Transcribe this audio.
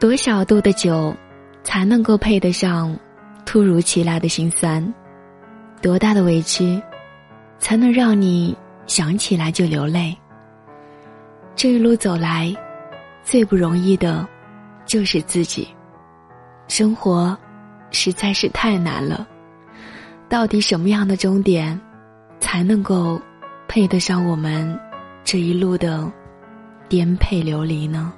多少度的酒才能够配得上突如其来的心酸？多大的委屈才能让你想起来就流泪？这一路走来最不容易的就是自己。生活实在是太难了。到底什么样的终点才能够配得上我们这一路的颠沛流离呢？